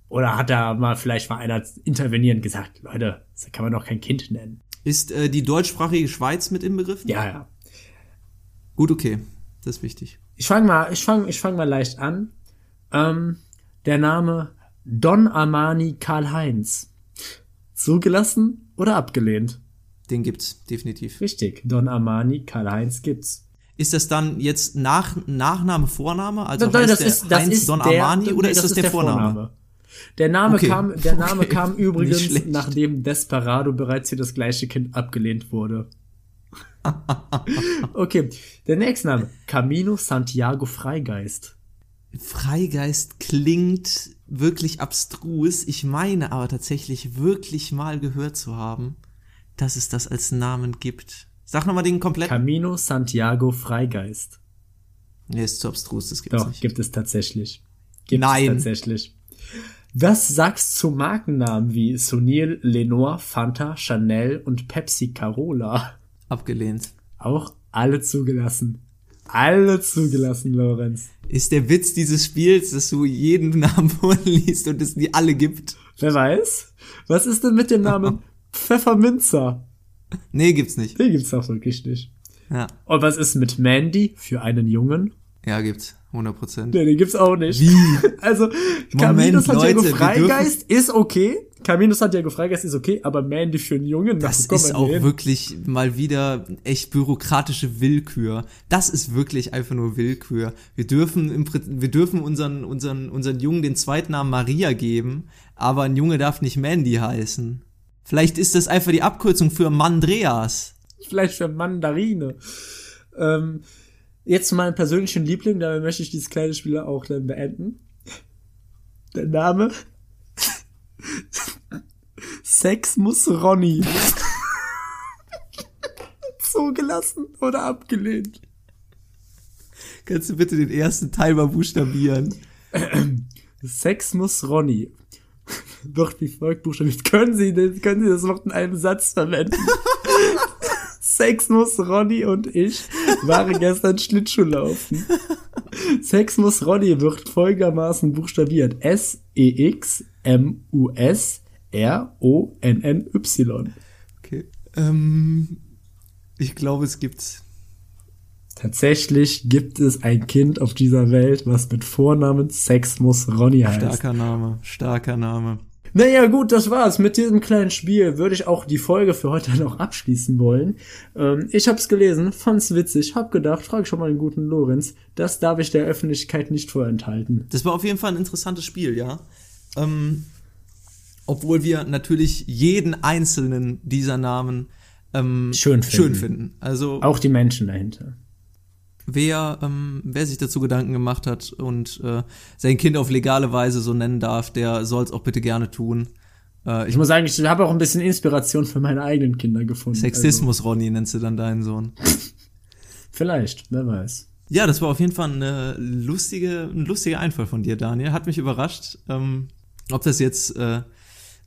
S1: oder hat da mal vielleicht mal einer intervenierend gesagt, Leute, das kann man doch kein Kind nennen.
S3: Ist äh, die deutschsprachige Schweiz mit inbegriffen?
S1: Ja, ja.
S3: Gut, okay. Das ist wichtig.
S1: Ich fange mal, ich fange, ich fange mal leicht an. Ähm, der Name Don Armani Karl Heinz. Zugelassen oder abgelehnt?
S3: Den gibt's, definitiv.
S1: Richtig. Don Armani Karl Heinz gibt's.
S3: Ist das dann jetzt Nach Nachname, Vorname? Also Nein, heißt das ist, das Heinz ist Don der, Armani oder ist das, der, der Vorname? Vorname?
S1: Der Name okay. kam, der Name okay. kam übrigens, nachdem Desperado bereits für das gleiche Kind abgelehnt wurde. okay, der nächste Name. Camino Santiago Freigeist.
S3: Freigeist klingt wirklich abstrus. Ich meine aber tatsächlich wirklich mal gehört zu haben, dass es das als Namen gibt. Sag nochmal den kompletten.
S1: Camino Santiago Freigeist.
S3: Nee, ist zu abstrus, das gibt's
S1: Doch,
S3: nicht.
S1: gibt es tatsächlich. Gibt
S3: Nein.
S1: Es tatsächlich. Was sagst zu Markennamen wie Sunil, Lenore, Fanta, Chanel und Pepsi Carola?
S3: Abgelehnt.
S1: Auch alle zugelassen. Alle zugelassen, Lorenz.
S3: Ist der Witz dieses Spiels, dass du jeden Namen vorliest und es die alle gibt?
S1: Wer weiß? Was ist denn mit dem Namen Pfefferminzer?
S3: Nee, gibt's nicht.
S1: Nee, gibt's auch wirklich nicht.
S3: Ja.
S1: Und was ist mit Mandy für einen Jungen?
S3: Ja, gibt's. 100 Prozent.
S1: Nee, den gibt's auch nicht.
S3: Wie?
S1: Also, Camino Santiago Freigeist ist okay. Camino Santiago Freigeist ist okay, aber Mandy für einen Jungen,
S3: das ist auch hin. wirklich mal wieder echt bürokratische Willkür. Das ist wirklich einfach nur Willkür. Wir dürfen im, wir dürfen unseren, unseren, unseren Jungen den Zweitnamen Maria geben, aber ein Junge darf nicht Mandy heißen. Vielleicht ist das einfach die Abkürzung für Mandreas.
S1: Vielleicht für Mandarine. Ähm, jetzt zu meinem persönlichen Liebling, damit möchte ich dieses kleine Spiel auch dann beenden. Der Name Sex muss Ronny. Zugelassen oder abgelehnt?
S3: Kannst du bitte den ersten Teil mal buchstabieren?
S1: Sex muss Ronny. Wird wie folgt buchstabiert. Können Sie, das- können Sie das Wort in einem Satz verwenden? Sex muss Ronny und ich waren gestern Schlittschuhlaufen. Sex muss Ronny wird folgendermaßen buchstabiert. E S-E-X-M-U-S-R-O-N-N-Y.
S3: Okay. Ähm, ich glaube, es gibt.
S1: Tatsächlich gibt es ein Kind auf dieser Welt, was mit Vornamen Sex muss Ronny heißt.
S3: Starker Name, starker Name.
S1: Naja, gut, das war's. Mit diesem kleinen Spiel würde ich auch die Folge für heute noch abschließen wollen. Ähm, ich hab's gelesen, fand's witzig, hab gedacht, frag schon mal den guten Lorenz. Das darf ich der Öffentlichkeit nicht vorenthalten.
S3: Das war auf jeden Fall ein interessantes Spiel, ja. Ähm, obwohl wir natürlich jeden einzelnen dieser Namen ähm,
S1: Schön finden.
S3: schön finden. Also
S1: Auch die Menschen dahinter.
S3: Wer, ähm, wer sich dazu Gedanken gemacht hat und äh, sein Kind auf legale Weise so nennen darf, der soll es auch bitte gerne tun. Äh, Ich
S1: muss sagen, ich habe auch ein bisschen Inspiration für meine eigenen Kinder gefunden.
S3: Sexismus, Ronny, nennst du dann deinen Sohn.
S1: Also, vielleicht, wer weiß.
S3: Ja, das war auf jeden Fall eine lustige, ein lustiger Einfall von dir, Daniel. Hat mich überrascht. Ähm, ob das jetzt äh,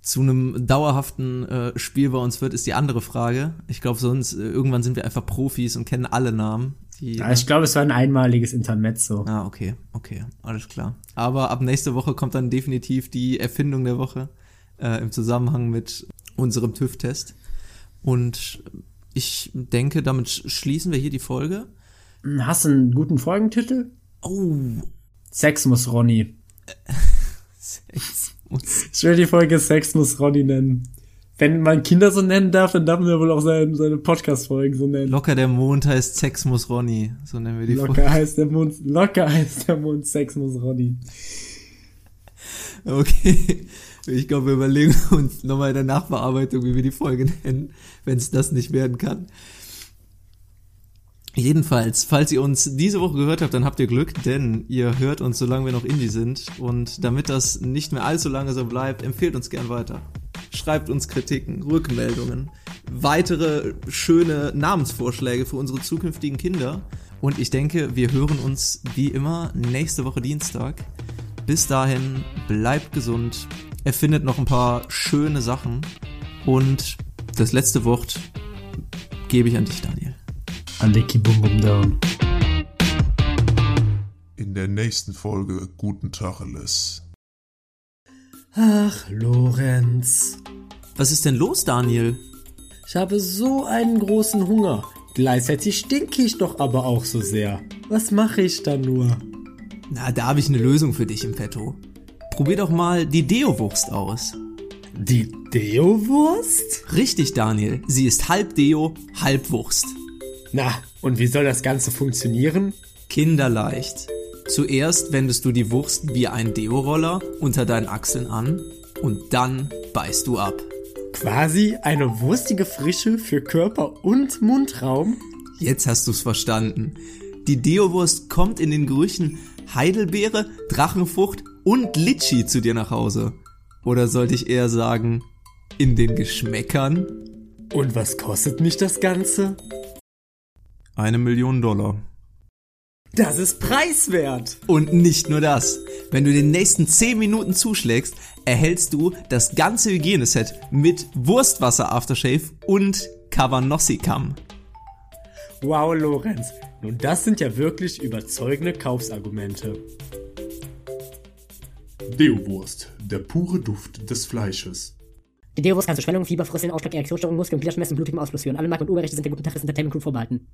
S3: zu einem dauerhaften äh, Spiel bei uns wird, ist die andere Frage. Ich glaube, sonst äh, irgendwann sind wir einfach Profis und kennen alle Namen. Die,
S1: Ja, ich glaube, es war ein einmaliges Intermezzo.
S3: ah, okay, okay, alles klar. Aber ab nächste Woche kommt dann definitiv die Erfindung der Woche äh, im Zusammenhang mit unserem TÜV-Test. Und ich denke, damit sch- schließen wir hier die Folge.
S1: Hast du einen guten Folgentitel?
S3: Oh,
S1: Sex muss Ronny.
S3: Sex muss
S1: Ich will die Folge Sex muss Ronny nennen. Wenn man Kinder so nennen darf, dann darf man ja wohl auch sein, seine Podcast-Folgen so nennen.
S3: Locker der Mond heißt Sex muss Ronny. So nennen wir die
S1: Locker
S3: Folge.
S1: heißt der Mund, locker heißt der Mund, Sex muss Ronny.
S3: Okay. Ich glaube, wir überlegen uns nochmal in der Nachbearbeitung, wie wir die Folge nennen, wenn es das nicht werden kann. Jedenfalls, falls ihr uns diese Woche gehört habt, dann habt ihr Glück, denn ihr hört uns, solange wir noch Indie sind. Und damit das nicht mehr allzu lange so bleibt, empfehlt uns gern weiter. Schreibt uns Kritiken, Rückmeldungen, weitere schöne Namensvorschläge für unsere zukünftigen Kinder. Und ich denke, wir hören uns wie immer nächste Woche Dienstag. Bis dahin, bleibt gesund, erfindet noch ein paar schöne Sachen. Und das letzte Wort gebe ich an dich, Daniel.
S1: Aleki Bum Bum Down.
S4: In der nächsten Folge Guten Tacheles.
S1: Ach, Lorenz.
S3: Was ist denn los, Daniel?
S1: Ich habe so einen großen Hunger. Gleichzeitig stinke ich doch aber auch so sehr. Was mache ich da nur?
S3: Na, da habe ich eine Lösung für dich im Petto. Probier doch mal die Deo-Wurst aus.
S1: Die Deo-Wurst?
S3: Richtig, Daniel. Sie ist halb Deo, halb Wurst.
S1: Na, und wie soll das Ganze funktionieren?
S3: Kinderleicht. Zuerst wendest du die Wurst wie ein Deo-Roller unter deinen Achseln an und dann beißt du ab.
S1: Quasi eine wurstige Frische für Körper und Mundraum?
S3: Jetzt hast du's verstanden. Die Deo-Wurst kommt in den Gerüchen Heidelbeere, Drachenfrucht und Litschi zu dir nach Hause. Oder sollte ich eher sagen, in den Geschmäckern?
S1: Und was kostet mich das Ganze?
S3: Eine Million Dollar.
S1: Das ist preiswert.
S3: Und nicht nur das. Wenn du den nächsten 10 Minuten zuschlägst, erhältst du das ganze Hygieneset mit Wurstwasser Aftershave und Cabanossi-Kamm.
S1: Wow, Lorenz. Nun, das sind ja wirklich überzeugende Kaufsargumente.
S4: Deo-Wurst, der pure Duft des Fleisches.
S5: Die Deowurst kann zu Schwellungen, Fieber, Frösteln, Ausschlag, Erektionsstörungen, Muskel- und Gliederschmerzen, blutigem Ausfluss führen. Alle Marken und Urheberrechte sind der guten Tacheles Entertainment Crew vorbehalten.